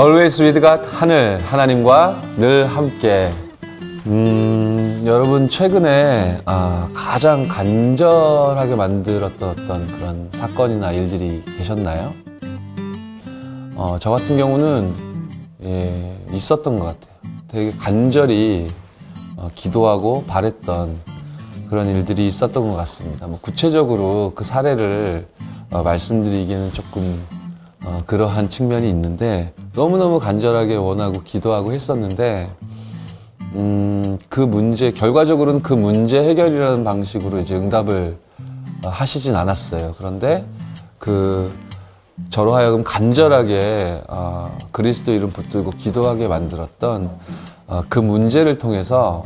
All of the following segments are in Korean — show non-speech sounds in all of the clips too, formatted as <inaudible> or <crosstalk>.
Always with God 하늘 하나님과 늘 함께 음, 여러분 최근에 아, 가장 간절하게 만들었던 그런 사건이나 일들이 계셨나요? 어, 저 같은 경우는 예, 있었던 것 같아요. 되게 간절히 어, 기도하고 바랬던 그런 일들이 있었던 것 같습니다. 뭐 구체적으로 그 사례를 어, 말씀드리기는 조금 어, 그러한 측면이 있는데 너무너무 간절하게 원하고 기도하고 했었는데 음, 그 문제 결과적으로는 그 문제 해결이라는 방식으로 이제 응답을 어, 하시진 않았어요. 그런데 그 저로 하여금 간절하게 어, 그리스도 이름 붙들고 기도하게 만들었던 어, 그 문제를 통해서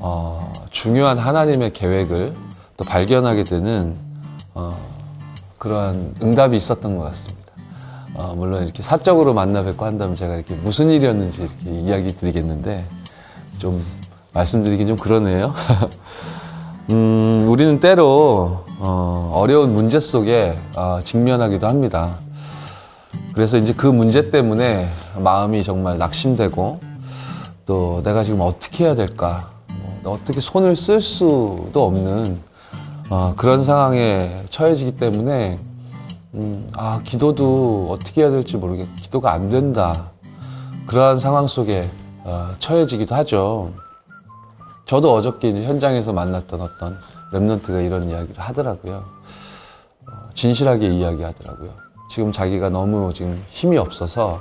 어, 중요한 하나님의 계획을 또 발견하게 되는 어, 그러한 응답이 있었던 것 같습니다. 어, 물론 이렇게 사적으로 만나 뵙고 한다면 제가 이렇게 무슨 일이었는지 이렇게 이야기 드리겠는데 좀 말씀드리긴 좀 그러네요. <laughs> 음, 우리는 때로 어, 어려운 문제 속에 어, 직면하기도 합니다. 그래서 이제 그 문제 때문에 마음이 정말 낙심되고 또 내가 지금 어떻게 해야 될까 뭐 어떻게 손을 쓸 수도 없는 어, 그런 상황에 처해지기 때문에 음, 아 기도도 어떻게 해야 될지 모르겠 기도가 안 된다 그러한 상황 속에 어, 처해지기도 하죠. 저도 어저께 현장에서 만났던 어떤 랩런트가 이런 이야기를 하더라고요. 어, 진실하게 이야기하더라고요. 지금 자기가 너무 지금 힘이 없어서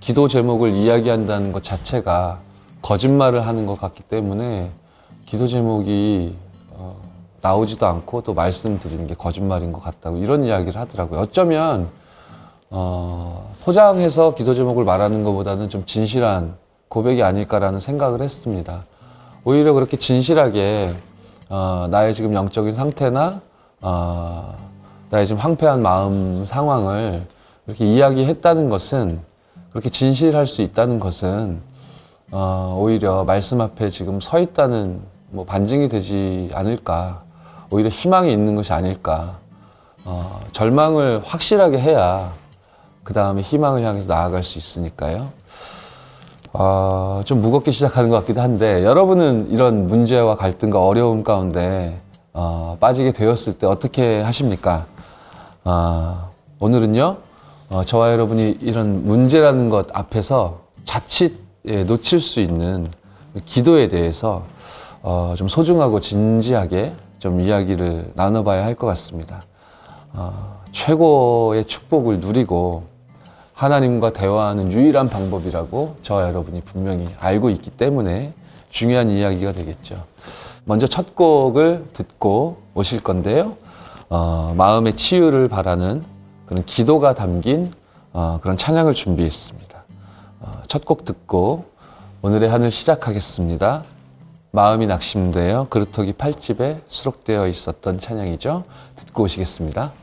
기도 제목을 이야기한다는 것 자체가 거짓말을 하는 것 같기 때문에 기도 제목이 어, 나오지도 않고 또 말씀드리는 게 거짓말인 것 같다고 이런 이야기를 하더라고요. 어쩌면 어, 포장해서 기도 제목을 말하는 것보다는 좀 진실한 고백이 아닐까라는 생각을 했습니다. 오히려 그렇게 진실하게 어, 나의 지금 영적인 상태나 어, 나의 지금 황폐한 마음 상황을 이렇게 이야기했다는 것은 그렇게 진실할 수 있다는 것은 어, 오히려 말씀 앞에 지금 서 있다는 뭐 반증이 되지 않을까 오히려 희망이 있는 것이 아닐까 어, 절망을 확실하게 해야 그 다음에 희망을 향해서 나아갈 수 있으니까요. 어, 좀 무겁게 시작하는 것 같기도 한데 여러분은 이런 문제와 갈등과 어려움 가운데 어, 빠지게 되었을 때 어떻게 하십니까? 어, 오늘은요 어, 저와 여러분이 이런 문제라는 것 앞에서 자칫 예, 놓칠 수 있는 기도에 대해서 어, 좀 소중하고 진지하게 좀 이야기를 나눠봐야 할 것 같습니다. 어, 최고의 축복을 누리고 하나님과 대화하는 유일한 방법이라고 저와 여러분이 분명히 알고 있기 때문에 중요한 이야기가 되겠죠. 먼저 첫 곡을 듣고 오실 건데요. 어, 마음의 치유를 바라는 그런 기도가 담긴 어, 그런 찬양을 준비했습니다. 어, 첫곡 듣고 오늘의 한을 시작하겠습니다. 마음이 낙심되어 그루터기 8집에 수록되어 있었던 찬양이죠. 듣고 오시겠습니다.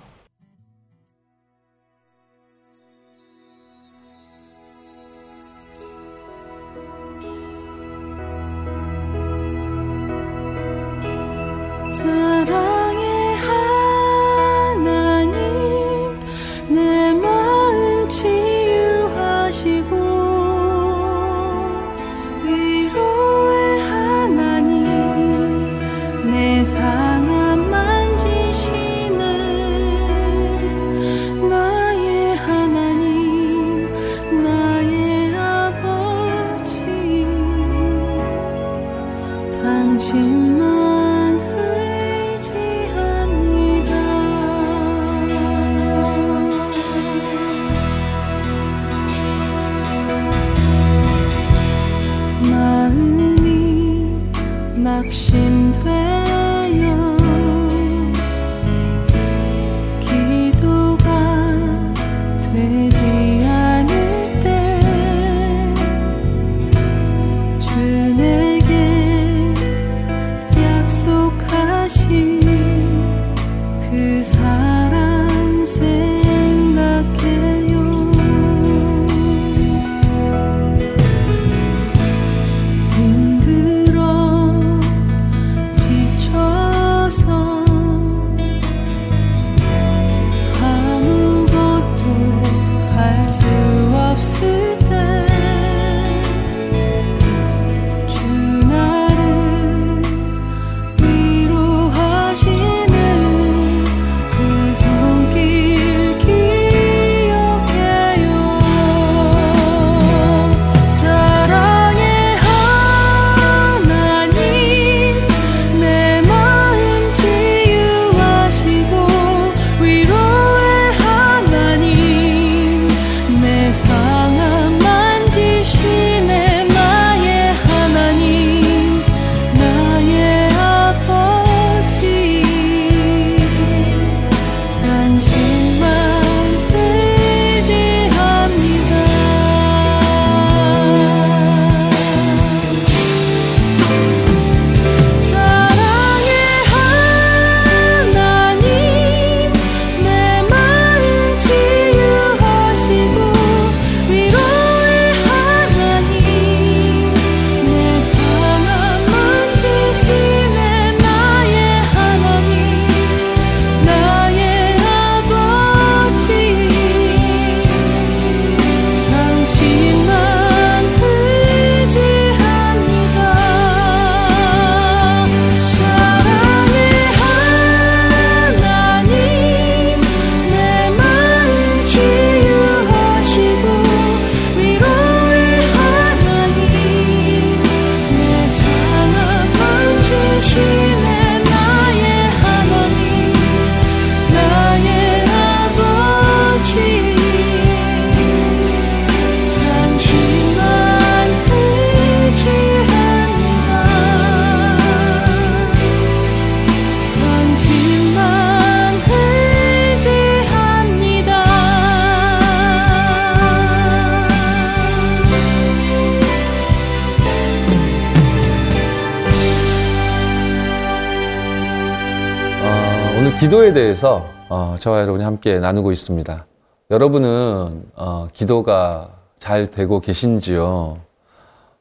기도에 대해서 어, 저와 여러분이 함께 나누고 있습니다. 여러분은 어, 기도가 잘 되고 계신지요?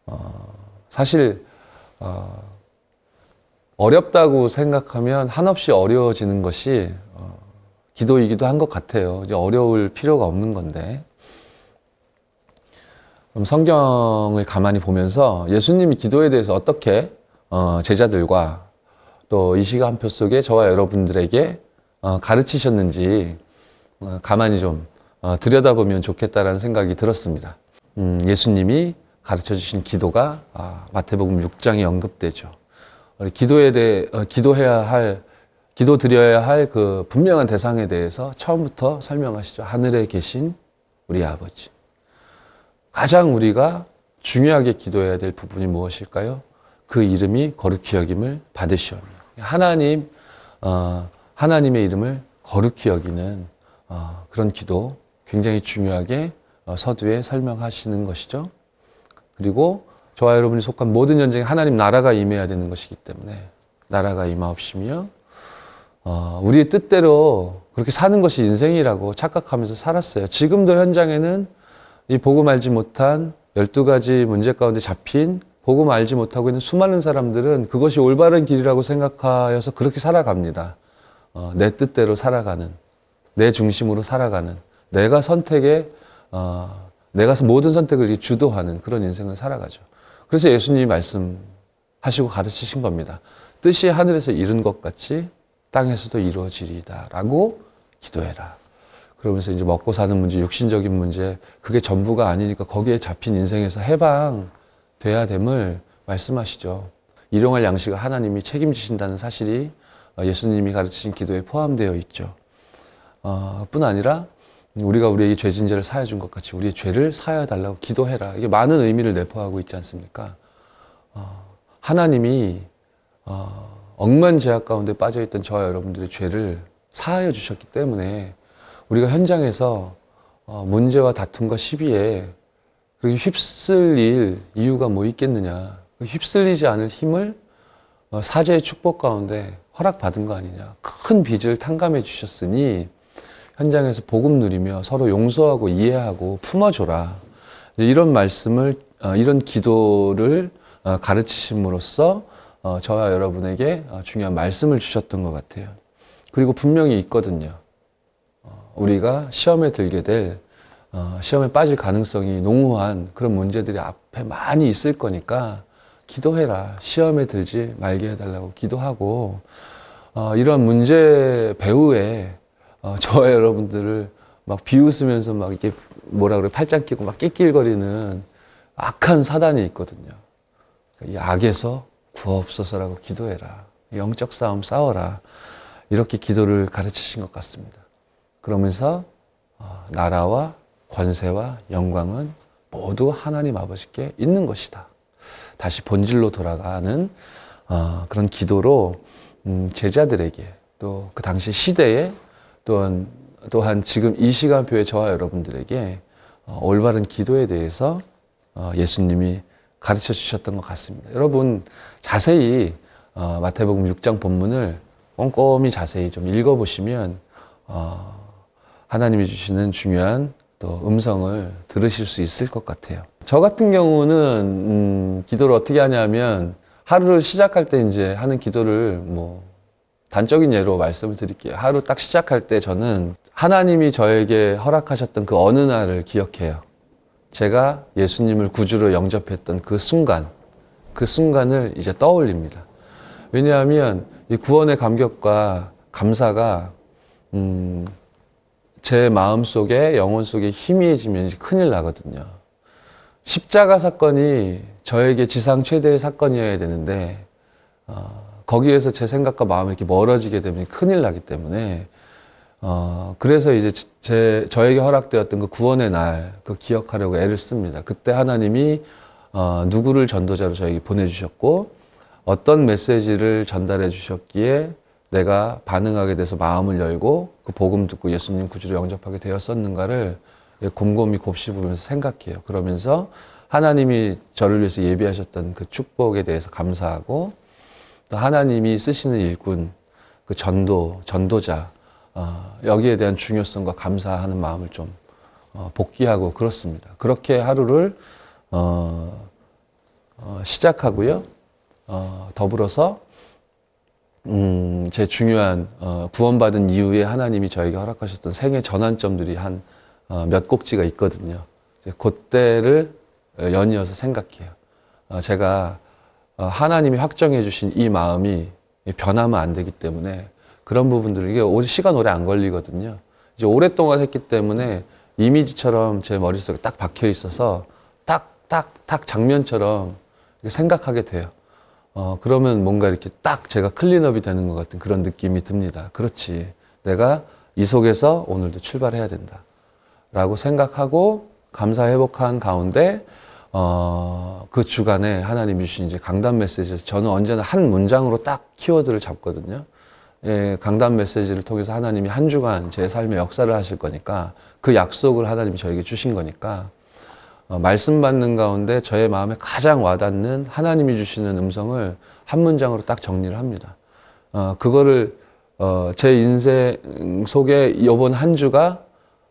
어, 사실 어, 어렵다고 생각하면 한없이 어려워지는 것이 어, 기도이기도 한 것 같아요. 이제 어려울 필요가 없는 건데. 성경을 가만히 보면서 예수님이 기도에 대해서 어떻게 어, 제자들과 또 이 시간표 속에 저와 여러분들에게 어, 가르치셨는지 어, 가만히 좀 어, 들여다보면 좋겠다라는 생각이 들었습니다. 음, 예수님이 가르쳐 주신 기도가 아, 마태복음 6장에 언급되죠. 기도에 대해 어, 기도해야 할 기도 드려야 할 그 분명한 대상에 대해서 처음부터 설명하시죠. 하늘에 계신 우리 아버지. 가장 우리가 중요하게 기도해야 될 부분이 무엇일까요? 그 이름이 거룩히 여김을 받으시오며 하나님 어, 하나님의 이름을 거룩히 여기는 어, 그런 기도 굉장히 중요하게 어, 서두에 설명하시는 것이죠. 그리고 저와 여러분이 속한 모든 전쟁에 하나님 나라가 임해야 되는 것이기 때문에 나라가 임하옵시며 어, 우리의 뜻대로 그렇게 사는 것이 인생이라고 착각하면서 살았어요. 지금도 현장에는 이 복음 알지 못한 12가지 문제 가운데 잡힌 복음 알지 못하고 있는 수많은 사람들은 그것이 올바른 길이라고 생각하여서 그렇게 살아갑니다. 어, 내 뜻대로 살아가는, 내 중심으로 살아가는, 내가 선택에, 어, 내가 모든 선택을 주도하는 그런 인생을 살아가죠. 그래서 예수님이 말씀하시고 가르치신 겁니다. 뜻이 하늘에서 이룬 것 같이 땅에서도 이루어지리다. 라고 기도해라. 그러면서 이제 먹고 사는 문제, 육신적인 문제, 그게 전부가 아니니까 거기에 잡힌 인생에서 해방 돼야 됨을 말씀하시죠. 일용할 양식을 하나님이 책임지신다는 사실이 예수님이 가르치신 기도에 포함되어 있죠. 어, 뿐 아니라 우리가 우리에게 죄 진죄를 사해 준 것 같이 우리의 죄를 사여 달라고 기도해라. 이게 많은 의미를 내포하고 있지 않습니까? 어, 하나님이 어, 억만 죄악 가운데 빠져 있던 저와 여러분들의 죄를 사하여 주셨기 때문에 우리가 현장에서 어, 문제와 다툼과 시비에 그렇게 휩쓸릴 이유가 뭐 있겠느냐. 그 휩쓸리지 않을 힘을 어, 사제의 축복 가운데 허락받은 거 아니냐. 큰 빚을 탕감해 주셨으니 현장에서 복음 누리며 서로 용서하고 이해하고 품어줘라. 이런 말씀을, 어, 이런 기도를 가르치심으로써 저와 여러분에게 중요한 말씀을 주셨던 것 같아요. 그리고 분명히 있거든요. 우리가 시험에 들게 될 어, 시험에 빠질 가능성이 농후한 그런 문제들이 앞에 많이 있을 거니까 기도해라. 시험에 들지 말게 해달라고 기도하고 어, 이런 문제 배후에 어, <laughs> 저와 여러분들을 막 비웃으면서 막 이렇게 뭐라 그래 팔짱 끼고 막 낄낄거리는 악한 사단이 있거든요. 이 악에서 구하옵소서라고 기도해라. 영적 싸움 싸워라. 이렇게 기도를 가르치신 것 같습니다. 그러면서 어, 나라와 권세와 영광은 모두 하나님 아버지께 있는 것이다. 다시 본질로 돌아가는 어, 그런 기도로 음, 제자들에게 또 그 당시 시대에 또한 또한 지금 이 시간표에 저와 여러분들에게 어, 올바른 기도에 대해서 예수님이 가르쳐 주셨던 것 같습니다. 여러분 자세히 마태복음 6장 본문을 꼼꼼히 자세히 좀 읽어보시면 하나님이 주시는 중요한 또 음성을 들으실 수 있을 것 같아요. 저 같은 경우는 음, 기도를 어떻게 하냐면 하루를 시작할 때 이제 하는 기도를 뭐 단적인 예로 말씀을 드릴게요. 하루 딱 시작할 때 저는 하나님이 저에게 허락하셨던 그 어느 날을 기억해요. 제가 예수님을 구주로 영접했던 그 순간, 그 순간을 이제 떠올립니다. 왜냐하면 이 구원의 감격과 감사가 음, 제 마음 속에 영혼 속에 희미해지면 큰일 나거든요. 십자가 사건이 저에게 지상 최대의 사건이어야 되는데 어, 거기에서 제 생각과 마음이 이렇게 멀어지게 되면 큰일 나기 때문에 어, 그래서 이제 제 저에게 허락되었던 그 구원의 날 그 기억하려고 애를 씁니다. 그때 하나님이 어, 누구를 전도자로 저에게 보내주셨고 어떤 메시지를 전달해 주셨기에 내가 반응하게 돼서 마음을 열고 그 복음 듣고 예수님 구주로 영접하게 되었었는가를 곰곰이 곱씹으면서 생각해요. 그러면서 하나님이 저를 위해서 예비하셨던 그 축복에 대해서 감사하고 또 하나님이 쓰시는 일꾼 그 전도, 전도자, 어, 여기에 대한 중요성과 감사하는 마음을 좀 어, 복귀하고 그렇습니다. 그렇게 하루를 어, 어, 시작하고요. 어, 더불어서 음, 제 중요한 어, 구원받은 이후에 하나님이 저에게 허락하셨던 생애 전환점들이 한몇 어, 꼭지가 있거든요. 그때를 연이어서 생각해요. 어, 제가 어, 하나님이 확정해 주신 이 마음이 변하면 안 되기 때문에 그런 부분들을 이게 시간 오래 안 걸리거든요. 이제 오랫동안 했기 때문에 이미지처럼 제 머릿속에 딱 박혀 있어서 딱, 딱, 딱 장면처럼 생각하게 돼요. 어, 그러면 뭔가 이렇게 딱 제가 클린업이 되는 것 같은 그런 느낌이 듭니다. 그렇지. 내가 이 속에서 오늘도 출발해야 된다. 라고 생각하고 감사 회복한 가운데, 어, 그 주간에 하나님이 주신 이제 강단 메시지에서 저는 언제나 한 문장으로 딱 키워드를 잡거든요. 예, 강단 메시지를 통해서 하나님이 한 주간 제 삶의 역사를 하실 거니까 그 약속을 하나님이 저에게 주신 거니까 어, 말씀 받는 가운데 저의 마음에 가장 와닿는 하나님이 주시는 음성을 한 문장으로 딱 정리를 합니다. 어, 그거를 어, 제 인생 속에 이번 한 주가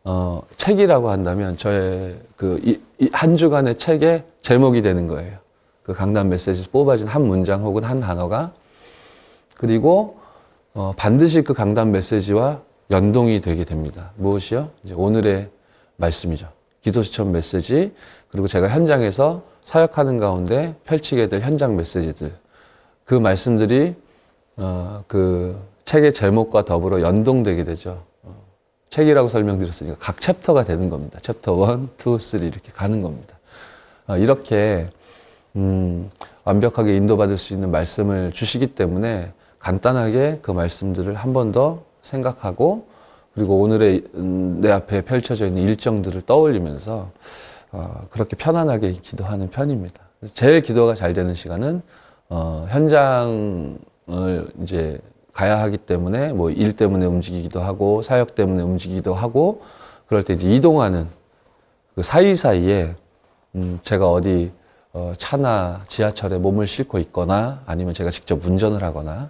어, 책이라고 한다면 저의 그한 주간의 책의 제목이 되는 거예요. 그 강단 메시지 뽑아진 한 문장 혹은 한 단어가 그리고 어, 반드시 그 강단 메시지와 연동이 되게 됩니다. 무엇이요? 이제 오늘의 말씀이죠. 기도 시청 메시지 그리고 제가 현장에서 사역하는 가운데 펼치게 될 현장 메시지들 그 말씀들이 어, 그 책의 제목과 더불어 연동되게 되죠. 어, 책이라고 설명드렸으니까 각 chapter가 되는 겁니다. 챕터 1, 2, 3 이렇게 가는 겁니다. 어, 이렇게 음, 완벽하게 인도받을 수 있는 말씀을 주시기 때문에 간단하게 그 말씀들을 한 번 더 생각하고 그리고 오늘의 음, 내 앞에 펼쳐져 있는 일정들을 떠올리면서 어, 그렇게 편안하게 기도하는 편입니다. 제일 기도가 잘 되는 시간은 어, 현장을 이제 가야 하기 때문에 뭐 일 때문에 움직이기도 하고 사역 때문에 움직이기도 하고 그럴 때 이제 이동하는 그 사이사이에 음, 제가 어디 어, 차나 지하철에 몸을 싣고 있거나 아니면 제가 직접 운전을 하거나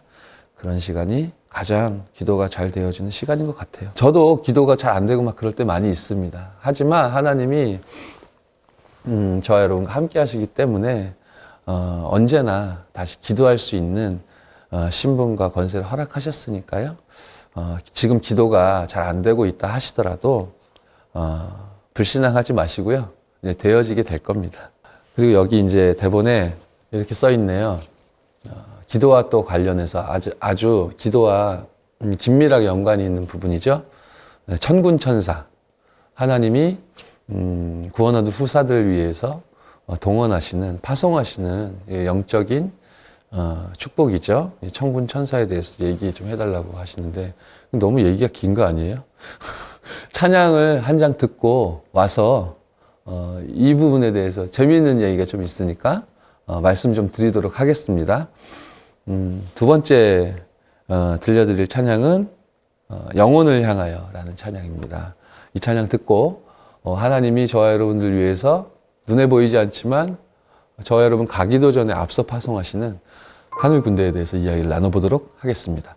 그런 시간이 가장 기도가 잘 되어지는 시간인 것 같아요. 저도 기도가 잘 안 되고 막 그럴 때 많이 있습니다. 하지만 하나님이 음, 저와 여러분과 함께 하시기 때문에 어, 언제나 다시 기도할 수 있는 어, 신분과 권세를 허락하셨으니까요. 어, 지금 기도가 잘 안 되고 있다 하시더라도 어, 불신앙하지 마시고요. 이제 되어지게 될 겁니다. 그리고 여기 이제 대본에 이렇게 써 있네요. 기도와 또 관련해서 아주, 아주 기도와 음, 긴밀하게 연관이 있는 부분이죠. 네, 천군 천사. 하나님이 음, 구원 얻은 후사들을 위해서 어, 동원하시는, 파송하시는 영적인 어, 축복이죠. 천군 천사에 대해서 얘기 좀 해달라고 하시는데 너무 얘기가 긴 거 아니에요? <laughs> 찬양을 한 장 듣고 와서 어, 이 부분에 대해서 재미있는 얘기가 좀 있으니까 어, 말씀 좀 드리도록 하겠습니다. 음, 두 번째 어, 들려드릴 찬양은 어, 영혼을 향하여라는 찬양입니다. 이 찬양 듣고 어, 하나님이 저와 여러분들 위해서 눈에 보이지 않지만 저와 여러분 가기도 전에 앞서 파송하시는 하늘 군대에 대해서 이야기를 나눠보도록 하겠습니다.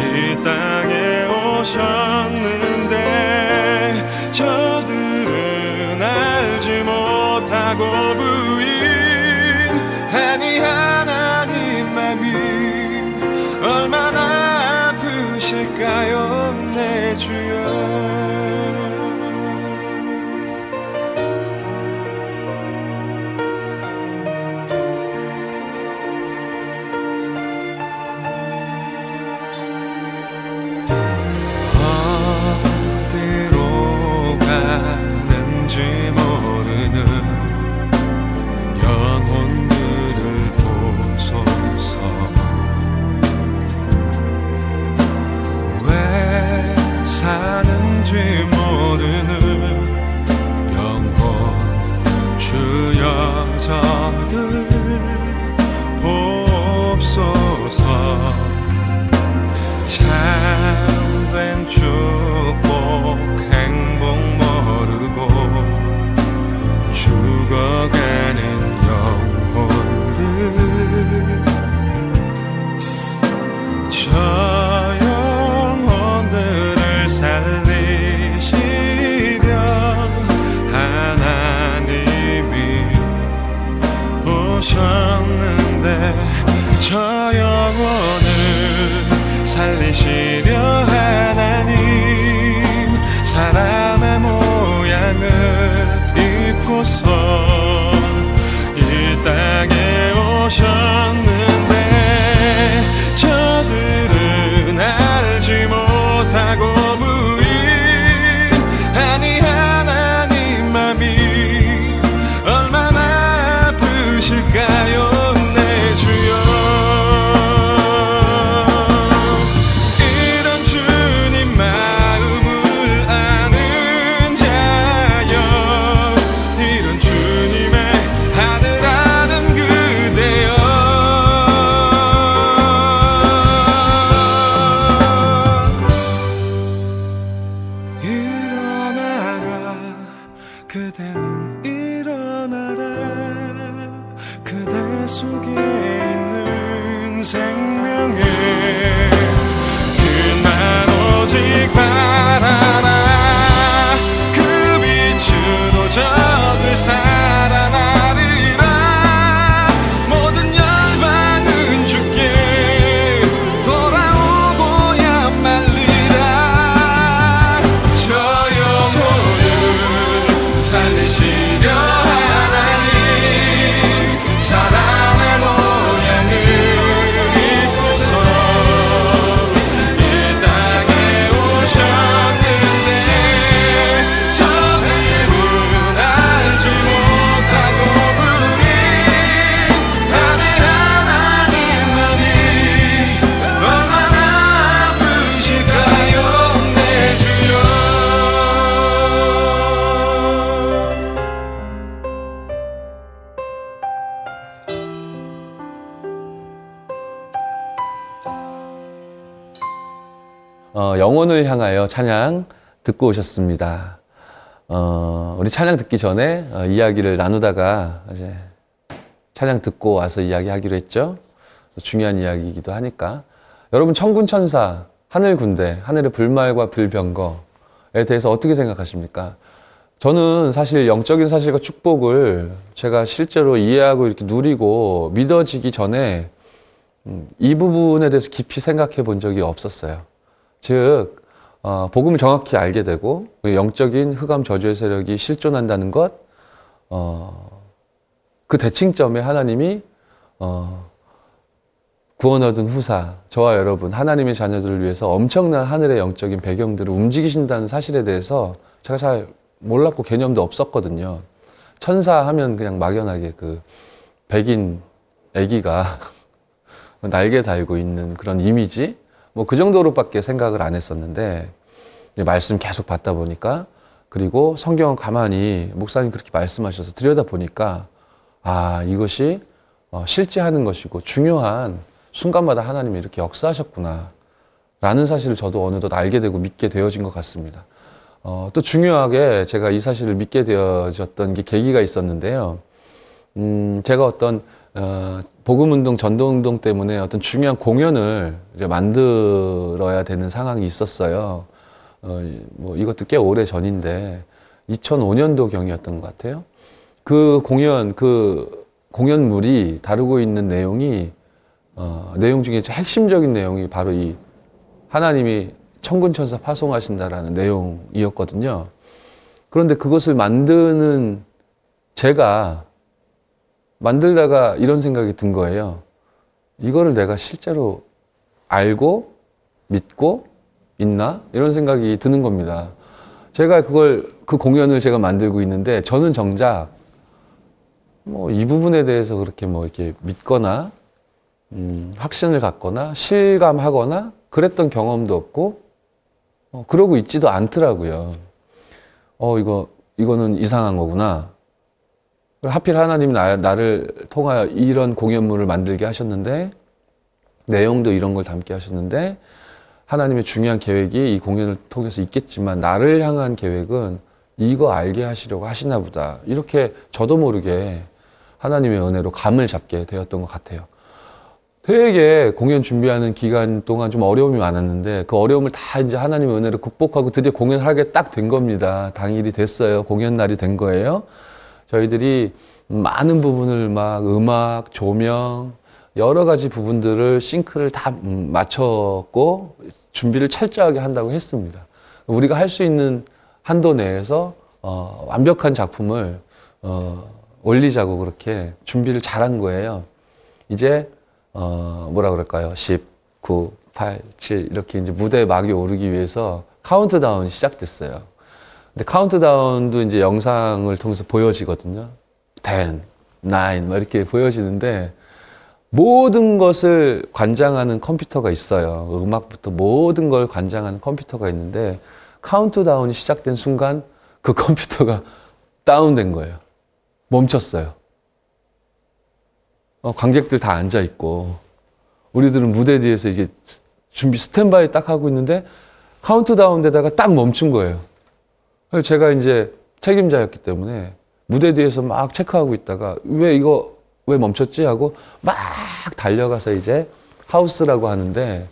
이 땅에 오셨는데 저들은 알지 못하고 부인 아니 하나님 맘이 얼마나 아프실까요 저들 영혼을 향하여 찬양 듣고 오셨습니다. 어, 우리 찬양 듣기 전에 어, 이야기를 나누다가 이제 찬양 듣고 와서 이야기하기로 했죠. 중요한 이야기이기도 하니까. 여러분 천군 천사, 하늘 군대, 하늘의 불말과 불병거에 대해서 어떻게 생각하십니까? 저는 사실 영적인 사실과 축복을 제가 실제로 이해하고 이렇게 누리고 믿어지기 전에 음, 이 부분에 대해서 깊이 생각해 본 적이 없었어요. 즉, 어, 복음을 정확히 알게 되고 영적인 흑암 저주의 세력이 실존한다는 것, 어, 그 대칭점에 하나님이 어, 구원 얻은 후사, 저와 여러분, 하나님의 자녀들을 위해서 엄청난 하늘의 영적인 배경들을 움직이신다는 사실에 대해서 제가 잘 몰랐고 개념도 없었거든요. 천사 하면 그냥 막연하게 그 백인 아기가 <laughs> 날개 달고 있는 그런 이미지? 뭐 그 정도로밖에 생각을 안 했었는데 말씀 계속 받다 보니까 그리고 성경을 가만히 목사님 그렇게 말씀하셔서 들여다 보니까 아 이것이 어, 실제 하는 것이고 중요한 순간마다 하나님이 이렇게 역사하셨구나 라는 사실을 저도 어느덧 알게 되고 믿게 되어진 것 같습니다. 어, 또 중요하게 제가 이 사실을 믿게 되어졌던 게 계기가 있었는데요. 음, 제가 어떤 어, 복음운동, 전도운동 때문에 어떤 중요한 공연을 만들어야 되는 상황이 있었어요. 어, 이- 뭐 이것도 꽤 오래 전인데 2005년도 경이었던 것 같아요. 그 공연, 그 공연물이 다루고 있는 내용이 어, 내용 중에 좀 핵심적인 내용이 바로 이 하나님이 천군 천사 파송하신다라는 내용이었거든요. 그런데 그것을 만드는 제가 만들다가 이런 생각이 든 거예요. 이거를 내가 실제로 알고 믿고 있나? 이런 생각이 드는 겁니다. 제가 그걸, 그 공연을 제가 만들고 있는데 저는 정작 뭐 이 부분에 대해서 그렇게 뭐 이렇게 믿거나 음, 확신을 갖거나 실감하거나 그랬던 경험도 없고 어, 그러고 있지도 않더라고요. 어, 이거, 이거는 이상한 거구나. 하필 하나님이 나, 나를 통하여 이런 공연물을 만들게 하셨는데, 내용도 이런 걸 담게 하셨는데, 하나님의 중요한 계획이 이 공연을 통해서 있겠지만, 나를 향한 계획은 이거 알게 하시려고 하시나 보다. 이렇게 저도 모르게 하나님의 은혜로 감을 잡게 되었던 것 같아요. 되게 공연 준비하는 기간 동안 좀 어려움이 많았는데 그 어려움을 다 이제 하나님의 은혜로 극복하고 드디어 공연을 하게 딱 된 겁니다. 당일이 됐어요. 공연 날이 된 거예요. 저희들이 많은 부분을 막 음악, 조명, 여러 가지 부분들을 싱크를 다 음, 맞췄고 준비를 철저하게 한다고 했습니다. 우리가 할 수 있는 한도 내에서 어, 완벽한 작품을 어, 올리자고 그렇게 준비를 잘한 거예요. 이제 어, 뭐라 그럴까요? 10, 9, 8, 7 이렇게 이제 무대 막이 오르기 위해서 카운트다운이 시작됐어요. 근데 카운트다운도 이제 영상을 통해서 보여지거든요. 10, 9, 막 이렇게 보여지는데 모든 것을 관장하는 컴퓨터가 있어요. 음악부터 모든 걸 관장하는 컴퓨터가 있는데 카운트다운이 시작된 순간 그 <laughs> 컴퓨터가 다운된 거예요. 멈췄어요. 어, 관객들 다 앉아 있고 우리들은 무대 뒤에서 이게 준비 스탠바이 딱 하고 있는데 카운트다운 되다가 딱 멈춘 거예요. 제가 이제 책임자였기 때문에 무대 뒤에서 막 체크하고 있다가 왜 이거 왜 멈췄지 하고 막 달려가서 이제 하우스라고 하는데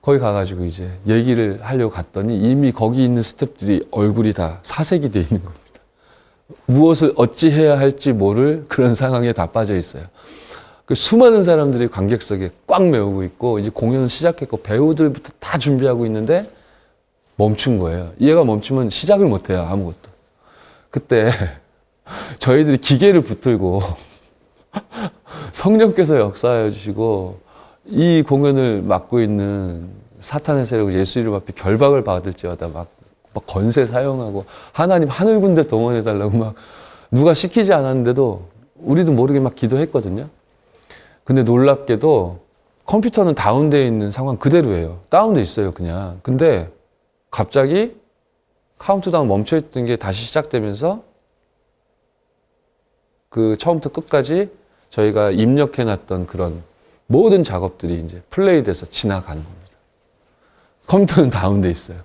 거기 가가지고 이제 얘기를 하려고 갔더니 이미 거기 있는 스탭들이 얼굴이 다 사색이 돼 있는 겁니다. 무엇을 어찌 해야 할지 모를 그런 상황에 다 빠져 있어요. 그 수많은 사람들이 관객석에 꽉 메우고 있고 이제 공연을 시작했고 배우들부터 다 준비하고 있는데 멈춘 거예요. 얘가 멈추면 시작을 못 해요. 아무것도. 그때 <laughs> 저희들이 기계를 붙들고 <laughs> 성령께서 역사하여 주시고 이 공연을 맡고 있는 사탄의 세력을 예수 이름 앞에 결박을 받을지어다 막, 막 권세 사용하고 하나님 하늘 군대 동원해 달라고 막 누가 시키지 않았는데도 우리도 모르게 막 기도했거든요. 근데 놀랍게도 컴퓨터는 다운되어 있는 상황 그대로예요. 다운돼 있어요, 그냥. 근데 갑자기 카운트다운 멈춰있던 게 다시 시작되면서 그 처음부터 끝까지 저희가 입력해놨던 그런 모든 작업들이 이제 플레이돼서 지나가는 겁니다. 컴퓨터는 다운돼 있어요.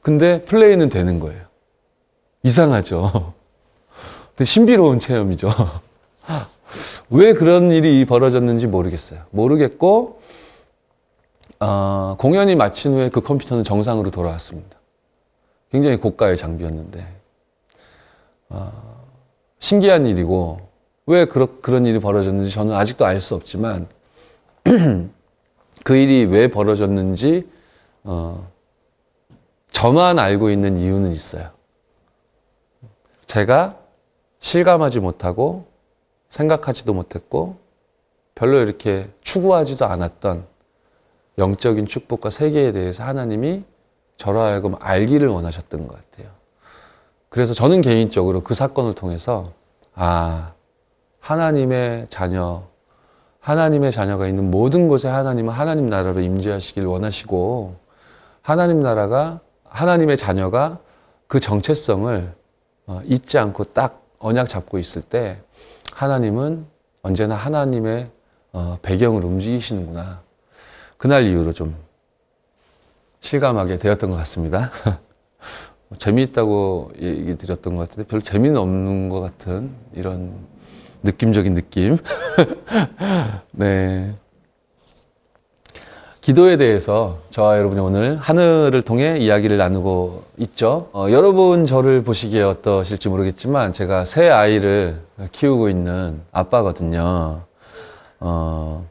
근데 플레이는 되는 거예요. 이상하죠? <laughs> 되게 신비로운 체험이죠. <laughs> 왜 그런 일이 벌어졌는지 모르겠어요. 모르겠고, 어, 공연이 마친 후에 그 컴퓨터는 정상으로 돌아왔습니다. 굉장히 고가의 장비였는데, 어, 신기한 일이고, 왜 그러, 그런 일이 벌어졌는지 저는 아직도 알 수 없지만, <clears throat> 그 일이 왜 벌어졌는지, 어, 저만 알고 있는 이유는 있어요. 제가 실감하지 못하고 생각하지도 못했고 별로 이렇게 추구하지도 않았던 영적인 축복과 세계에 대해서 하나님이 저로 하여금 알기를 원하셨던 것 같아요. 그래서 저는 개인적으로 그 사건을 통해서 아, 하나님의 자녀, 하나님의 자녀가 있는 모든 곳에 하나님은 하나님 나라로 임재하시길 원하시고 하나님 나라가 하나님의 자녀가 그 정체성을 어, 잊지 않고 딱 언약 잡고 있을 때 하나님은 언제나 하나님의 어, 배경을 움직이시는구나. 그날 이후로 좀 실감하게 되었던 것 같습니다. <laughs> 재미있다고 얘기 드렸던 것 같은데 별로 재미는 없는 것 같은 이런 느낌적인 느낌. <laughs> 네. 기도에 대해서 저와 여러분이 오늘 하늘을 통해 이야기를 나누고 있죠. 어, 여러분 저를 보시기에 어떠실지 모르겠지만 제가 새 아이를 키우고 있는 아빠거든요. 어,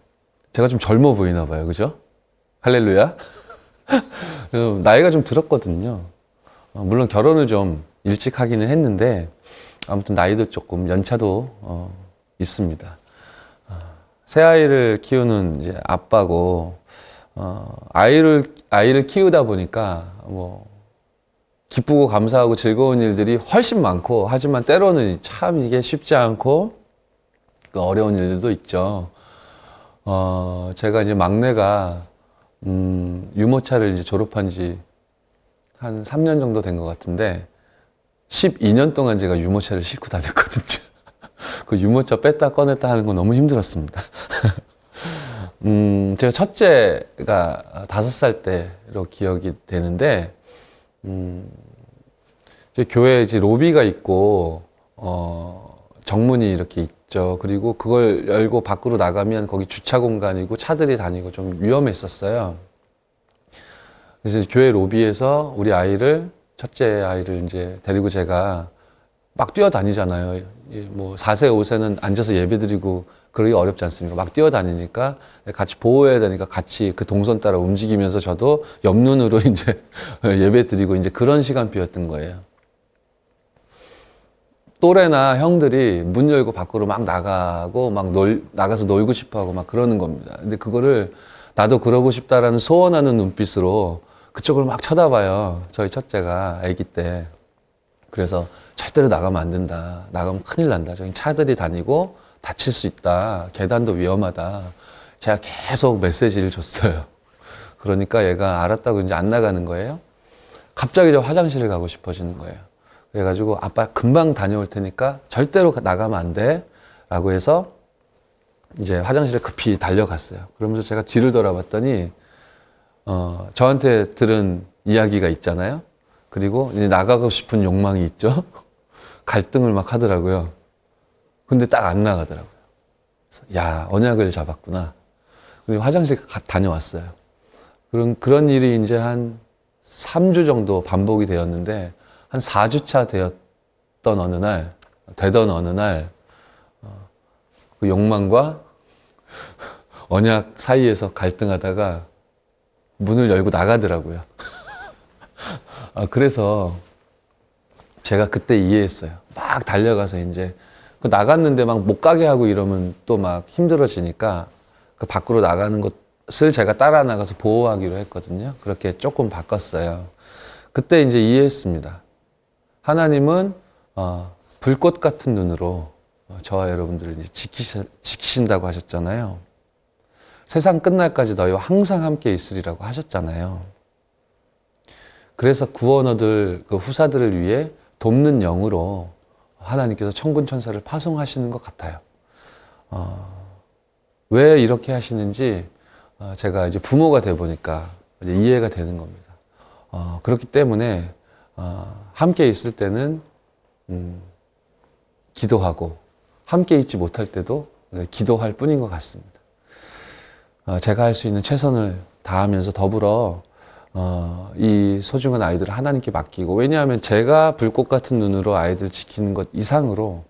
제가 좀 젊어 보이나 봐요. 그죠? 할렐루야. <laughs> 그래서 나이가 좀 들었거든요. 어, 물론 결혼을 좀 일찍 하기는 했는데 아무튼 나이도 조금 연차도 어, 있습니다. 어, 새 아이를 키우는 이제 아빠고 어, 아이를 아이를 키우다 보니까 뭐 기쁘고 감사하고 즐거운 일들이 훨씬 많고 하지만 때로는 참 이게 쉽지 않고 그 어려운 일들도 있죠. 어, 제가 이제 막내가 음, 유모차를 이제 졸업한 지 한 3년 정도 된 것 같은데 12년 동안 제가 유모차를 싣고 다녔거든요. <laughs> 그 유모차 뺐다 꺼냈다 하는 거 너무 힘들었습니다. <laughs> 음, 제가 첫째가 다섯 살 때로 기억이 되는데, 음, 이제 교회에 이제 로비가 있고, 어, 정문이 이렇게 있죠. 그리고 그걸 열고 밖으로 나가면 거기 주차 공간이고 차들이 다니고 좀 위험했었어요. 그래서 교회 로비에서 우리 아이를, 첫째 아이를 이제 데리고 제가 막 뛰어다니잖아요. 이뭐 4세, 5세는 앉아서 예배 드리고 그러기 어렵지 않습니까? 막 뛰어다니니까 같이 보호해야 되니까 같이 그 동선 따라 움직이면서 저도 옆눈으로 <laughs> 이제 예배 드리고 이제 그런 시간표였던 거예요. 또래나 형들이 문 열고 밖으로 막 나가고 막 놀, 나가서 놀고 싶어 하고 막 그러는 겁니다. 근데 그거를 나도 그러고 싶다라는 소원하는 눈빛으로 그쪽을 막 쳐다봐요. 저희 첫째가 아기 때. 그래서 절대로 나가면 안 된다. 나가면 큰일 난다. 저기 차들이 다니고 다칠 수 있다. 계단도 위험하다. 제가 계속 메시지를 줬어요. 그러니까 얘가 알았다고 이제 안 나가는 거예요. 갑자기 저 화장실을 가고 싶어지는 거예요. 그래가지고 아빠 금방 다녀올 테니까 절대로 나가면 안 돼. 라고 해서 이제 화장실에 급히 달려갔어요. 그러면서 제가 뒤를 돌아봤더니 어, 저한테 들은 이야기가 있잖아요. 그리고 나가고 싶은 욕망이 있죠. <laughs> 갈등을 막 하더라고요. 근데 딱 안 나가더라고요. 야, 언약을 잡았구나. 그리고 화장실 가, 다녀왔어요. 그런, 그런 일이 이제 한 3주 정도 반복이 되었는데, 한 4주차 되었던 어느 날, 되던 어느 날, 어, 그 욕망과 언약 사이에서 갈등하다가 문을 열고 나가더라고요. <laughs> 아, 그래서 제가 그때 이해했어요. 막 달려가서 이제 그 나갔는데 막 못 가게 하고 이러면 또 막 힘들어지니까 그 밖으로 나가는 것을 제가 따라 나가서 보호하기로 했거든요. 그렇게 조금 바꿨어요. 그때 이제 이해했습니다. 하나님은 어, 불꽃 같은 눈으로 어, 저와 여러분들을 지키시, 지키신다고 하셨잖아요. 세상 끝날까지 너희와 항상 함께 있으리라고 하셨잖아요. 그래서 구원 얻을 그 후사들을 위해 돕는 영으로 하나님께서 천군 천사를 파송하시는 것 같아요. 어, 왜 이렇게 하시는지 어, 제가 이제 부모가 돼 보니까 이해가 되는 겁니다. 어, 그렇기 때문에 어, 함께 있을 때는 음, 기도하고 함께 있지 못할 때도 기도할 뿐인 것 같습니다. 어, 제가 할 수 있는 최선을 다하면서 더불어 어, 이 소중한 아이들을 하나님께 맡기고 왜냐하면 제가 불꽃 같은 눈으로 아이들 지키는 것 이상으로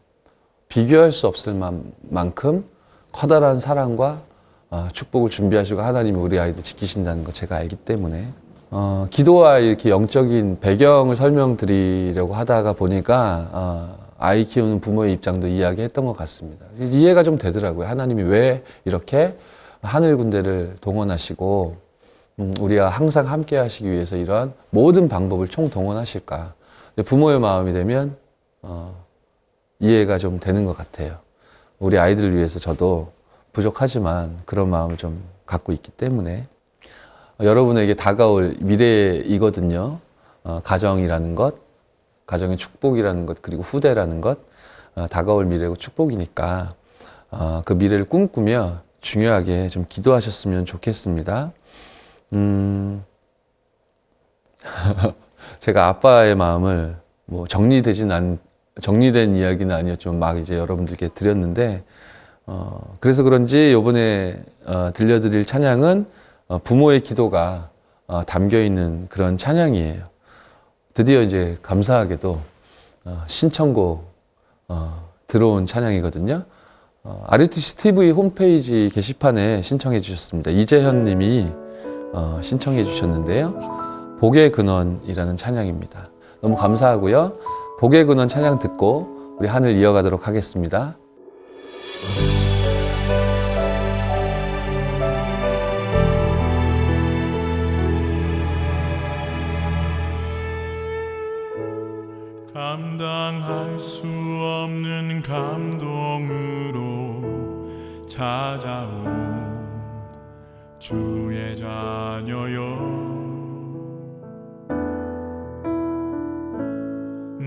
비교할 수 없을 만, 만큼 커다란 사랑과 어, 축복을 준비하시고 하나님이 우리 아이들 지키신다는 거 제가 알기 때문에 어, 기도와 이렇게 영적인 배경을 설명드리려고 하다가 보니까 어, 아이 키우는 부모의 입장도 이야기했던 것 같습니다. 이해가 좀 되더라고요. 하나님이 왜 이렇게 하늘 군대를 동원하시고 음, 우리가 항상 함께 하시기 위해서 이러한 모든 방법을 총동원하실까. 부모의 마음이 되면 어, 이해가 좀 되는 것 같아요. 우리 아이들을 위해서 저도 부족하지만 그런 마음을 좀 갖고 있기 때문에 여러분에게 다가올 미래이거든요. 어, 가정이라는 것, 가정의 축복이라는 것, 그리고 후대라는 것, 어, 다가올 미래고 축복이니까 어, 그 미래를 꿈꾸며 중요하게 좀 기도하셨으면 좋겠습니다. 음, <laughs> 제가 아빠의 마음을 뭐 정리되진 않, 정리된 이야기는 아니었지만 막 이제 여러분들께 드렸는데 어, 그래서 그런지 요번에 어, 들려드릴 찬양은 어, 부모의 기도가 어, 담겨 있는 그런 찬양이에요. 드디어 이제 감사하게도 어, 신청곡 어, 들어온 찬양이거든요. 어, RUTC TV 홈페이지 게시판에 신청해 주셨습니다. 이재현 님이 어, 신청해 주셨는데요. 복의 근원이라는 찬양입니다. 너무 감사하고요. 복의 근원 찬양 듣고 우리 하늘 이어가도록 하겠습니다. 감당할 수 없는 감동으로 찾아온 주의 자녀여.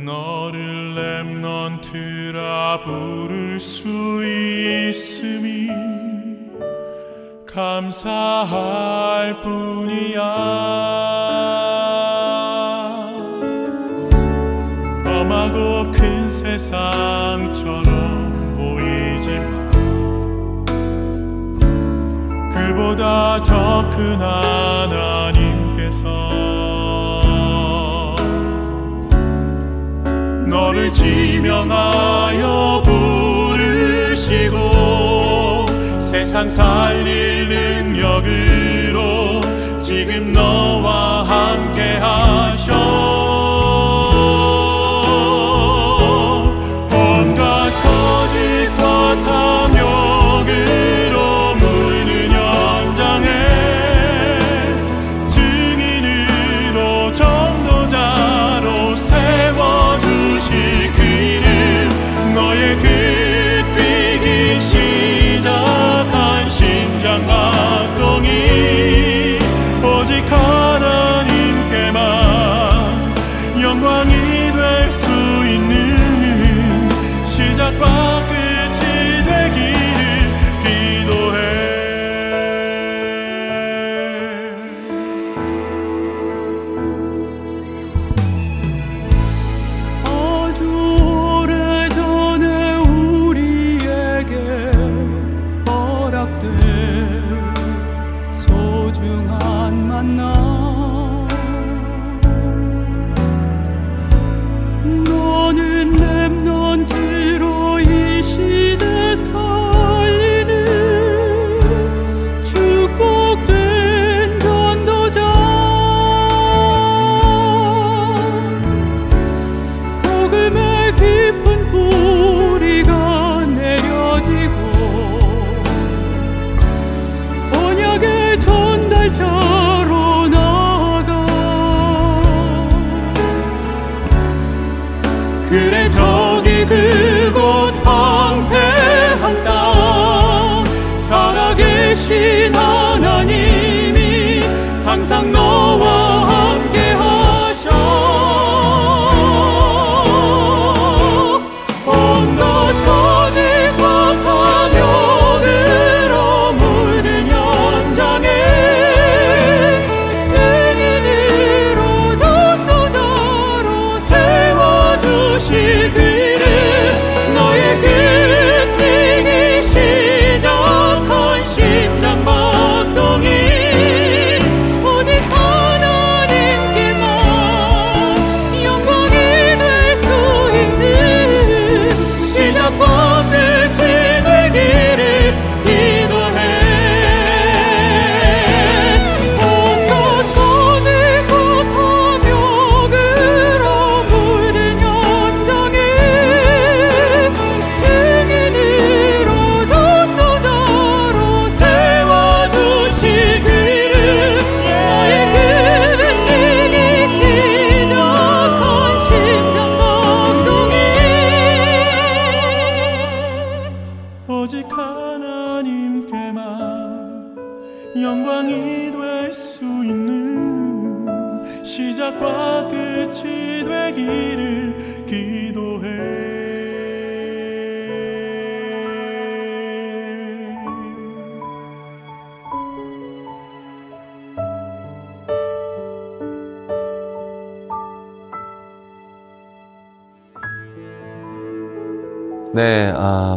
너를 랩넌트라 부를 수 있음이 감사할 뿐이야 세상처럼 보이지만 그보다 더 큰 하나님께서 너를 지명하여 부르시고 세상 살릴 능력으로 지금 너와 함께 하셔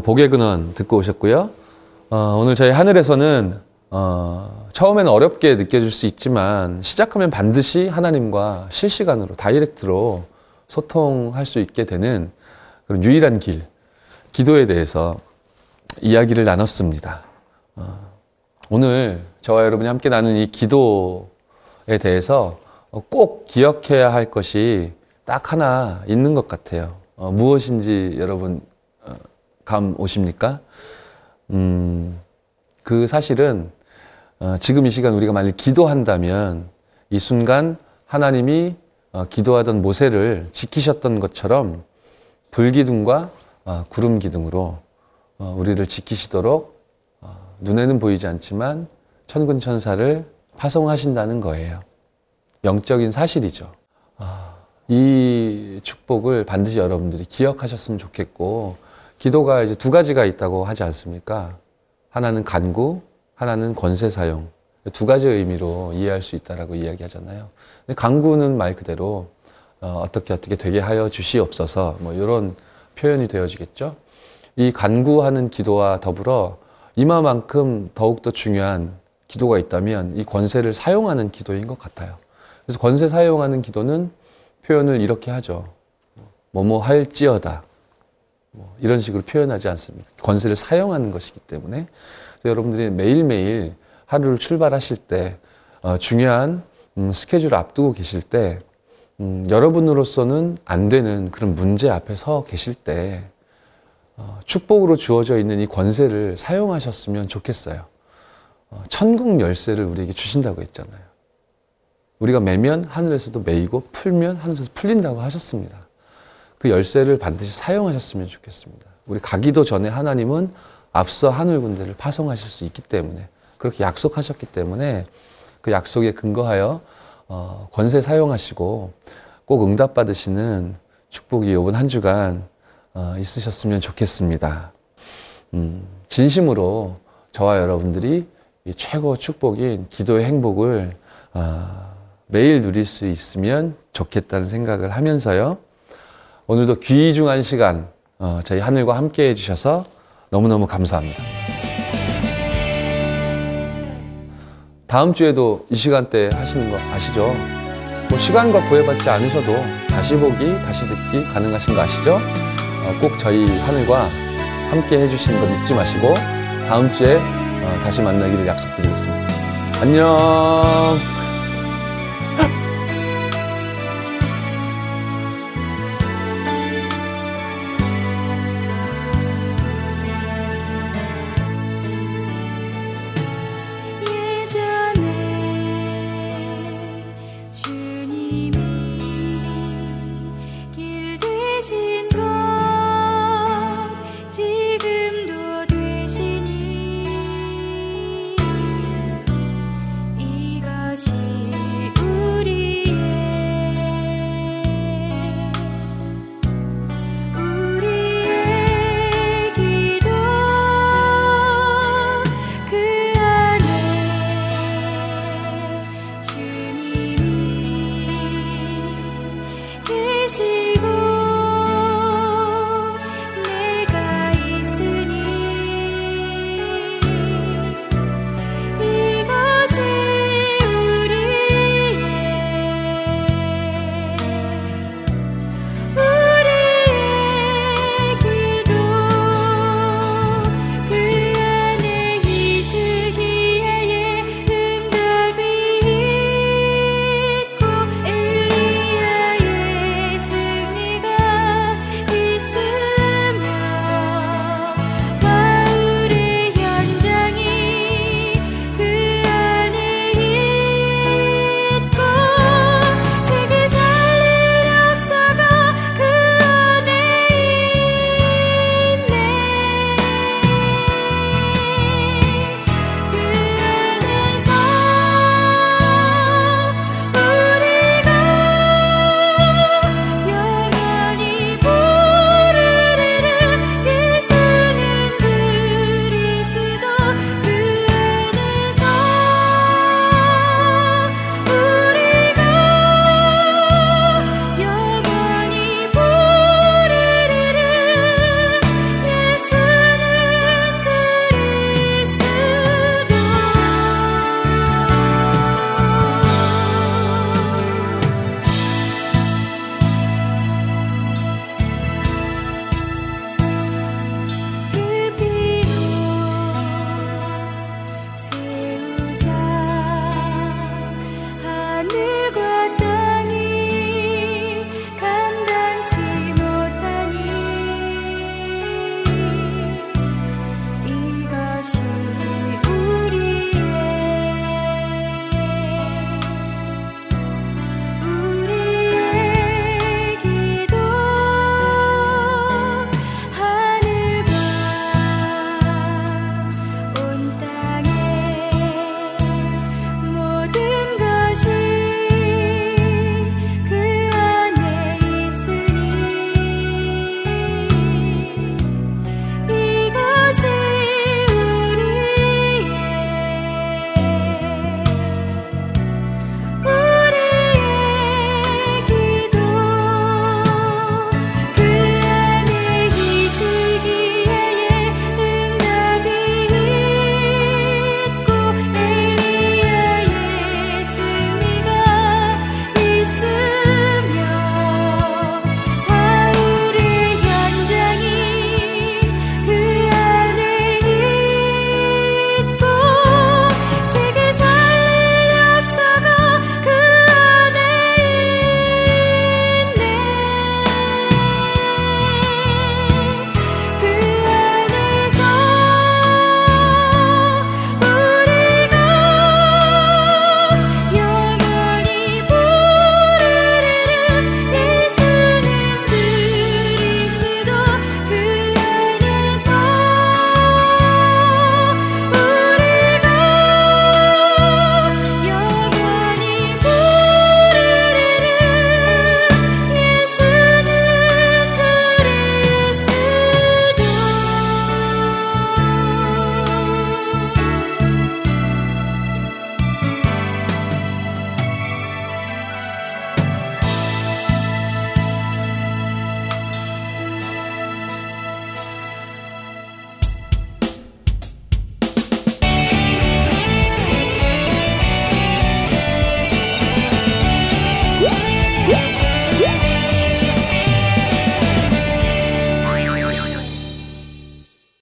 복의 근원 듣고 오셨고요. 어, 오늘 저희 하늘에서는 어, 처음에는 어렵게 느껴질 수 있지만 시작하면 반드시 하나님과 실시간으로 다이렉트로 소통할 수 있게 되는 그런 유일한 길, 기도에 대해서 이야기를 나눴습니다. 어, 오늘 저와 여러분이 함께 나눈 이 기도에 대해서 꼭 기억해야 할 것이 딱 하나 있는 것 같아요. 어, 무엇인지 여러분 어, 감 오십니까? 음, 그 사실은 어, 지금 이 시간 우리가 만약 기도한다면 이 순간 하나님이 어, 기도하던 모세를 지키셨던 것처럼 불기둥과 어, 구름 기둥으로 어, 우리를 지키시도록 어, 눈에는 보이지 않지만 천군 천사를 파송하신다는 거예요. 영적인 사실이죠. 아, 이 축복을 반드시 여러분들이 기억하셨으면 좋겠고 기도가 이제 두 가지가 있다고 하지 않습니까? 하나는 간구, 하나는 권세 사용. 두 가지 의미로 이해할 수 있다라고 이야기하잖아요. 근데 간구는 말 그대로 어, 어떻게 어떻게 되게 하여 주시옵소서 뭐 이런 표현이 되어지겠죠. 이 간구하는 기도와 더불어 이마만큼 더욱더 중요한 기도가 있다면 이 권세를 사용하는 기도인 것 같아요. 그래서 권세 사용하는 기도는 표현을 이렇게 하죠. 뭐뭐 할지어다. 뭐 이런 식으로 표현하지 않습니까? 권세를 사용하는 것이기 때문에 여러분들이 매일매일 하루를 출발하실 때 어, 중요한 음, 스케줄을 앞두고 계실 때 음, 여러분으로서는 안 되는 그런 문제 앞에 서 계실 때 어, 축복으로 주어져 있는 이 권세를 사용하셨으면 좋겠어요. 어, 천국 열쇠를 우리에게 주신다고 했잖아요. 우리가 매면 하늘에서도 매이고 풀면 하늘에서 풀린다고 하셨습니다. 그 열쇠를 반드시 사용하셨으면 좋겠습니다. 우리 가기도 전에 하나님은 앞서 하늘 군대를 파송하실 수 있기 때문에 그렇게 약속하셨기 때문에 그 약속에 근거하여 어, 권세 사용하시고 꼭 응답 받으시는 축복이 이번 한 주간 어, 있으셨으면 좋겠습니다. 음, 진심으로 저와 여러분들이 이 최고 축복인 기도의 행복을 어, 매일 누릴 수 있으면 좋겠다는 생각을 하면서요. 오늘도 귀중한 시간 어, 저희 하늘과 함께 해주셔서 너무너무 감사합니다. 다음 주에도 이 시간대 하시는 거 아시죠? 뭐 시간과 구애받지 않으셔도 다시 보기, 다시 듣기 가능하신 거 아시죠? 어, 꼭 저희 하늘과 함께 해주시는 거 잊지 마시고 다음 주에 어, 다시 만나기를 약속드리겠습니다. 안녕!